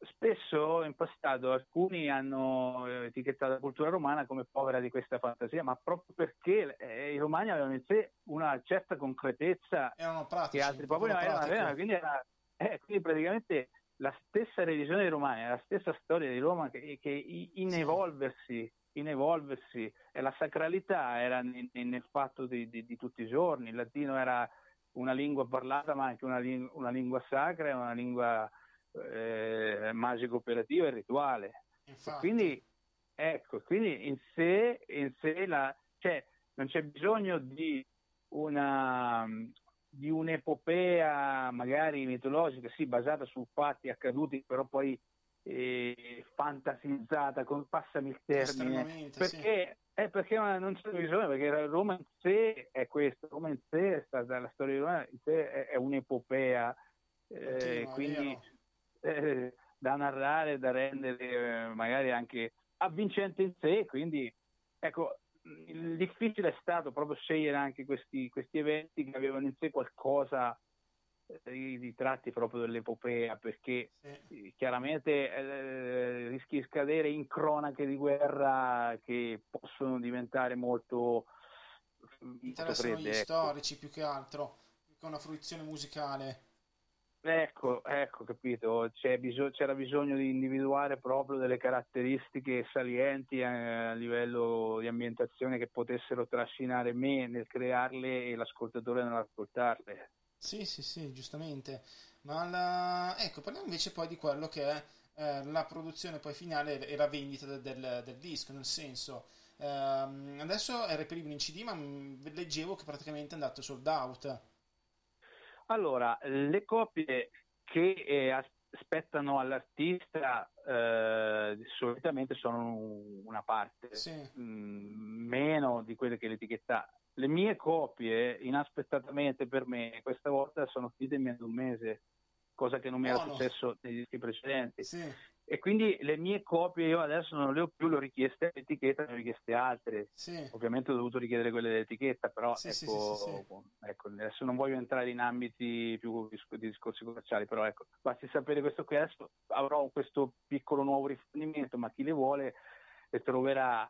spesso in passato alcuni hanno eh, etichettato la cultura romana come povera di questa fantasia, ma proprio perché eh, i romani avevano in sé una certa concretezza pratici, che altri popoli non avevano, quindi, era, eh, quindi praticamente la stessa religione dei romani, la stessa storia di Roma che, che in evolversi, in evolversi, e la sacralità era nel, nel fatto di, di, di, tutti i giorni, il latino era una lingua parlata ma anche una, una lingua sacra una lingua eh, magico operativa e rituale. Quindi, ecco, quindi in sé, in sé la, cioè, non c'è bisogno di una di un'epopea magari mitologica, sì, basata su fatti accaduti, però poi eh, fantasizzata, con, passami il termine, perché, sì. eh, perché non c'è bisogno, perché Roma in sé è questo, Roma in sé è stata, la storia di Roma in sé è, è un'epopea, eh, quindi eh, da narrare, da rendere eh, magari anche avvincente in sé, quindi ecco, il difficile è stato proprio scegliere anche questi, questi eventi che avevano in sé qualcosa eh, di, di tratti proprio dell'epopea, perché sì. chiaramente eh, rischi di scadere in cronache di guerra che possono diventare molto... Interessano gli ecco. storici più che altro, con una fruizione musicale. Ecco, ecco, capito. Bisog- c'era bisogno di individuare proprio delle caratteristiche salienti a, eh, a livello di ambientazione che potessero trascinare me nel crearle e l'ascoltatore nell'ascoltarle. Sì, sì, sì, giustamente. Ma la... ecco, parliamo invece poi di quello che è eh, la produzione poi finale e la vendita del, del, del disco, nel senso, ehm, adesso è reperibile in CD, ma leggevo che praticamente è andato sold out. Allora, le copie che eh, aspettano all'artista eh, solitamente sono una parte, sì. mh, mm, meno di quelle che l'etichetta. Le mie copie, inaspettatamente per me, questa volta sono finite in meno di un mese, cosa che non mi era successo nei dischi precedenti. Sì. E quindi le mie copie io adesso non le ho più, le ho richieste all'etichetta, ne ho richieste altre. Sì. Ovviamente ho dovuto richiedere quelle dell'etichetta, però sì, ecco, sì, ecco, adesso non voglio entrare in ambiti più di discorsi commerciali, però ecco, basti sapere questo qui adesso avrò questo piccolo nuovo rifornimento, ma chi le vuole le troverà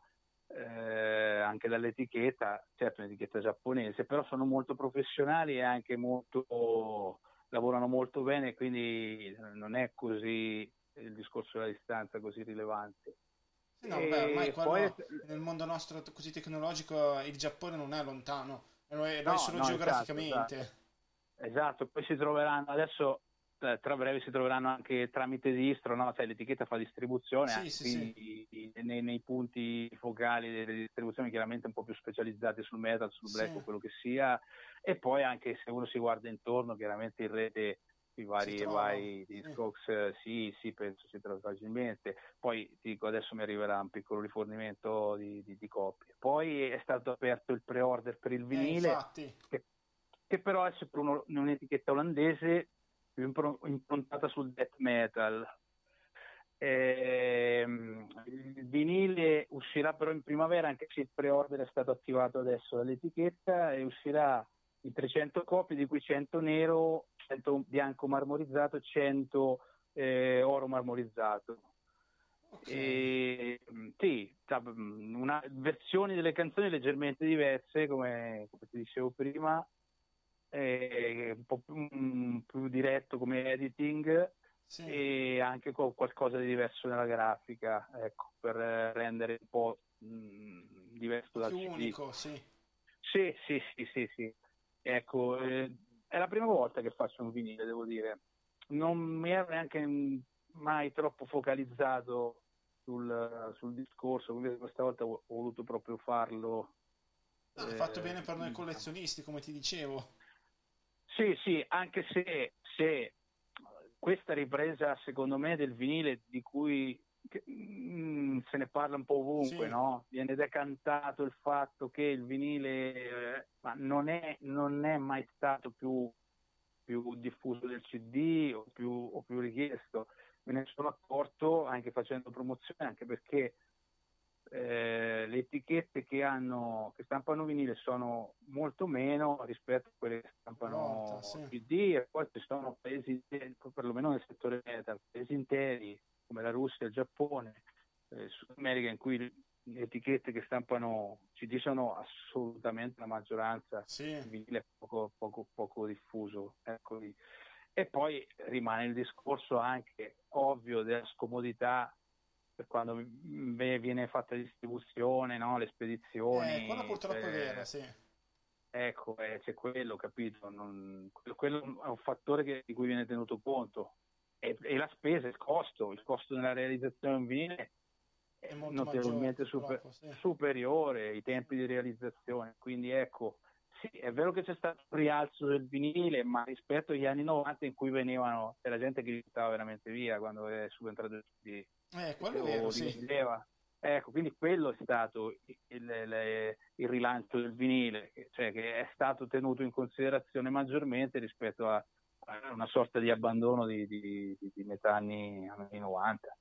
eh, anche dall'etichetta, certo un'etichetta giapponese, però sono molto professionali e anche molto lavorano molto bene, quindi non è così il discorso della distanza così rilevante. Sì, no, beh, ormai poi... nel mondo nostro così tecnologico il Giappone non è lontano, lo è, no, solo no, esatto, geograficamente. Esatto, esatto. esatto, poi si troveranno adesso tra breve si troveranno anche tramite distro, no? cioè, l'etichetta fa distribuzione Sì, anche sì, quindi nei, nei punti focali delle distribuzioni chiaramente un po' più specializzati sul metal, sul black Sì. o quello che sia e poi anche se uno si guarda intorno chiaramente in rete i vari, vari. Discogs, eh, sì, sì, penso si trova facilmente. Poi ti dico, adesso mi arriverà un piccolo rifornimento di, di- di copie. Poi è stato aperto il pre-order per il Eh, vinile, infatti. che però è sempre uno- un'etichetta olandese più impro- improntata sul death metal. Ehm, il vinile uscirà però in primavera, anche se il pre-order è stato attivato adesso dall'etichetta, e uscirà in 300 copie, di cui 100 nero, 100 bianco marmorizzato e 100 eh, oro marmorizzato. Ok. E, mh, sì, cioè, mh, una, versioni delle canzoni leggermente diverse, come, come ti dicevo prima, un po' più, mh, più diretto come editing Sì. e anche con qualcosa di diverso nella grafica, ecco, per rendere un po' mh, diverso dal più CD. unico, sì. Sì, sì, sì, sì, sì. Ecco, eh, è la prima volta che faccio un vinile, devo dire. Non mi ero neanche mai troppo focalizzato sul, sul discorso, quindi questa volta ho, voluto proprio farlo. Ah, hai eh, fatto bene per noi collezionisti, come ti dicevo. Sì, sì, anche se, se questa ripresa, secondo me, del vinile di cui che, mm, se ne parla un po' ovunque, Sì. no? Viene decantato il fatto che il vinile eh, non, è, non è mai stato più, più diffuso del CD o più, o più richiesto. Me ne sono accorto anche facendo promozione, anche perché eh, le etichette che, hanno, che stampano vinile sono molto meno rispetto a quelle che stampano Volta, sì. CD e poi ci sono paesi, interi, perlomeno nel settore metal, paesi interi come la Russia, il Giappone, eh, Sud America in cui le etichette che stampano CD sono assolutamente la maggioranza, Sì. il vinile è poco, poco, poco diffuso. Ecco lì. E poi rimane il discorso anche ovvio della scomodità per quando viene fatta distribuzione, no? le spedizioni. Eh, quello purtroppo è eh, vero, sì. Ecco, eh, c'è quello, capito? Non- quello, quello è un fattore che- di cui viene tenuto conto. E, e la spesa, il costo, il costo nella realizzazione di un vinile È notevolmente maggiore, super- sì. superiore, i tempi di realizzazione. Quindi ecco, sì, è vero che c'è stato un rialzo del vinile, ma rispetto agli anni 90 in cui venivano, c'era gente che buttava veramente via quando è subentrato il CD Eh, quello è vero, sì. Ecco, quindi quello è stato il, il- il rilancio del vinile, cioè che è stato tenuto in considerazione maggiormente rispetto a una sorta di abbandono di, di, di- metà anni, anni 90.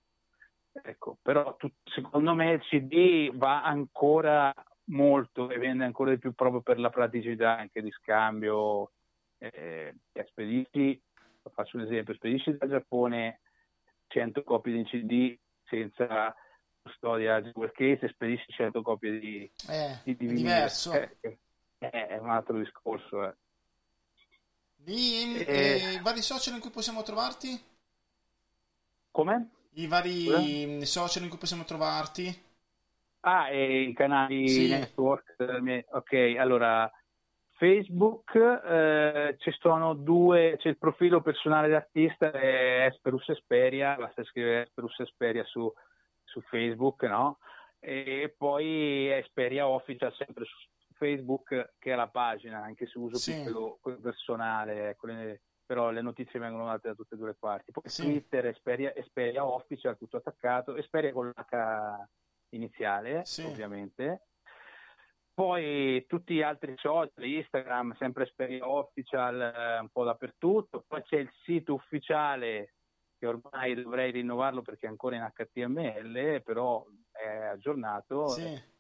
Ecco, però tu- secondo me il CD va ancora molto e vende ancora di più proprio per la praticità anche di scambio. Eh, spedisci, faccio un esempio, spedisci dal Giappone 100 copie di CD senza custodia jewel case e spedisci 100 copie di, Eh, di, di diverso. Eh, eh, è un altro discorso. eh. Di, Eh. eh, I vari social in cui possiamo trovarti? Come? I vari mm, social in cui possiamo trovarti? Ah, e i canali Sì. network. eh, Ok, allora Facebook eh, ci sono due, c'è il profilo personale d'artista, è Esperus Esperia, basta scrivere Esperus Esperia su, su Facebook, no? E poi Esperia Official sempre su Facebook, che è la pagina, anche se uso Sì. quello, quello personale, ecco, le- però le notizie vengono date da tutte e due le parti. Poi Sì. Twitter, Esperia, Esperia Official, tutto attaccato, Esperia con l'H iniziale, Sì. ovviamente. Poi tutti gli altri social, Instagram, sempre Esperia Official, eh, un po' dappertutto. Poi c'è il sito ufficiale che ormai dovrei rinnovarlo perché è ancora in HTML, però è aggiornato. Sì.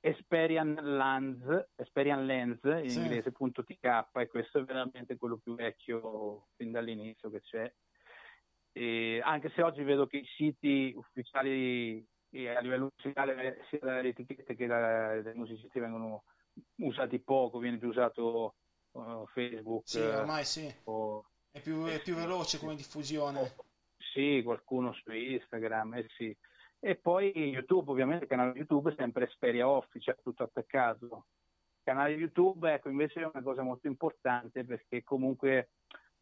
Experian Lens, Experian Lens in Sì. inglese punto TK e questo è veramente quello più vecchio fin dall'inizio che c'è. E anche se oggi vedo che i siti ufficiali eh, a livello musicale sia dalle etichette che da- dai musicisti vengono usati poco, viene più usato eh, Facebook Sì, eh, ormai sì. o È più, è più veloce come diffusione. sì, qualcuno su Instagram, eh sì. E poi YouTube, ovviamente il canale YouTube è sempre Esperia Official, tutto attaccato. Il canale YouTube, ecco, invece è una cosa molto importante perché comunque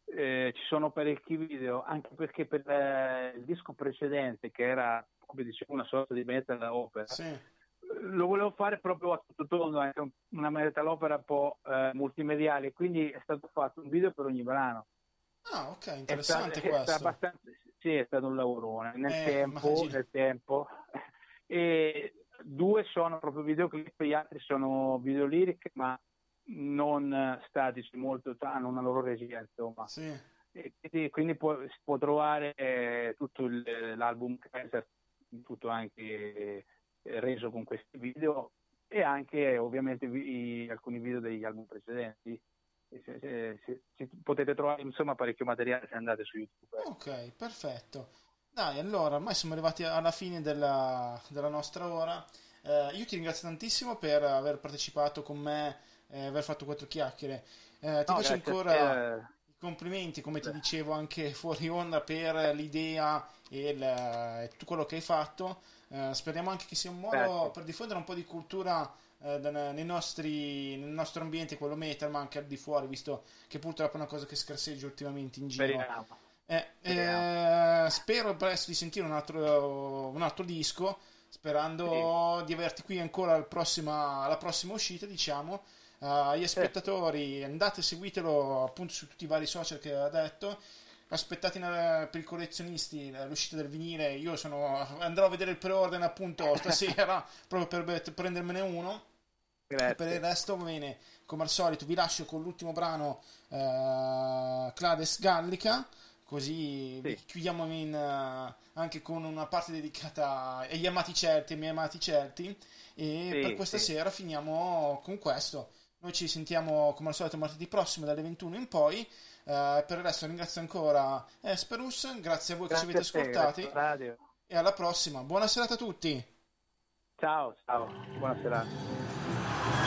eh, ci sono parecchi video, anche perché per eh, il disco precedente, che era, come dicevo, una sorta di metal opera, Sì. lo volevo fare proprio a tutto tondo, anche un- una metal opera un po' eh, multimediale, quindi è stato fatto un video per ogni brano. Ah, ok, È stato, interessante è stato questo. abbastanza, sì, è stato un lavorone. Nel Eh, tempo, immagino. nel tempo. E due sono proprio videoclip, gli altri sono videoliric, ma non statici, molto, hanno una loro regia, insomma. Sì. Quindi, quindi può- si può trovare eh, tutto il- l'album Kaiser, tutto anche eh, reso con questi video e anche ovviamente vi- alcuni video degli album precedenti. E se- se- se- potete trovare insomma parecchio materiale se andate su YouTube. Ok, perfetto. Dai, allora, ormai siamo arrivati alla fine della, della nostra ora. Eh, io ti ringrazio tantissimo per aver partecipato con me e aver fatto quattro chiacchiere. Eh, ti No, faccio ancora eh. i complimenti, come ti dicevo anche fuori onda, per l'idea e, il- tutto quello che hai fatto. Eh, speriamo anche che sia un modo Grazie. per diffondere un po' di cultura eh, nei nostri, nel nostro ambiente, quello metal, ma anche al di fuori, visto che purtroppo è una cosa che scarseggia ultimamente in giro. Eh, eh, spero presto di sentire un altro, un altro disco, sperando di averti qui ancora al prossima- alla prossima uscita, diciamo. Eh, agli spettatori, andate, seguitelo appunto su tutti i vari social che aveva detto. Aspettate per i collezionisti l'uscita del vinile. Io sono, andrò a vedere il pre-order appunto stasera proprio per prendermene uno. E per il Grazie. resto, va bene, come al solito, vi lascio con l'ultimo brano eh, Clades Gallica. Così Sì. chiudiamo in, eh, anche con una parte dedicata agli amati Celti, ai miei amati Celti. E Sì, per questa sì. sera finiamo con questo. Noi ci sentiamo come al solito martedì prossimo dalle 21 in poi. Eh, per il resto ringrazio ancora Esperus, grazie a voi che ci avete Grazie te, ascoltati grazie e alla prossima. Buona serata a tutti. Ciao, ciao, buona serata.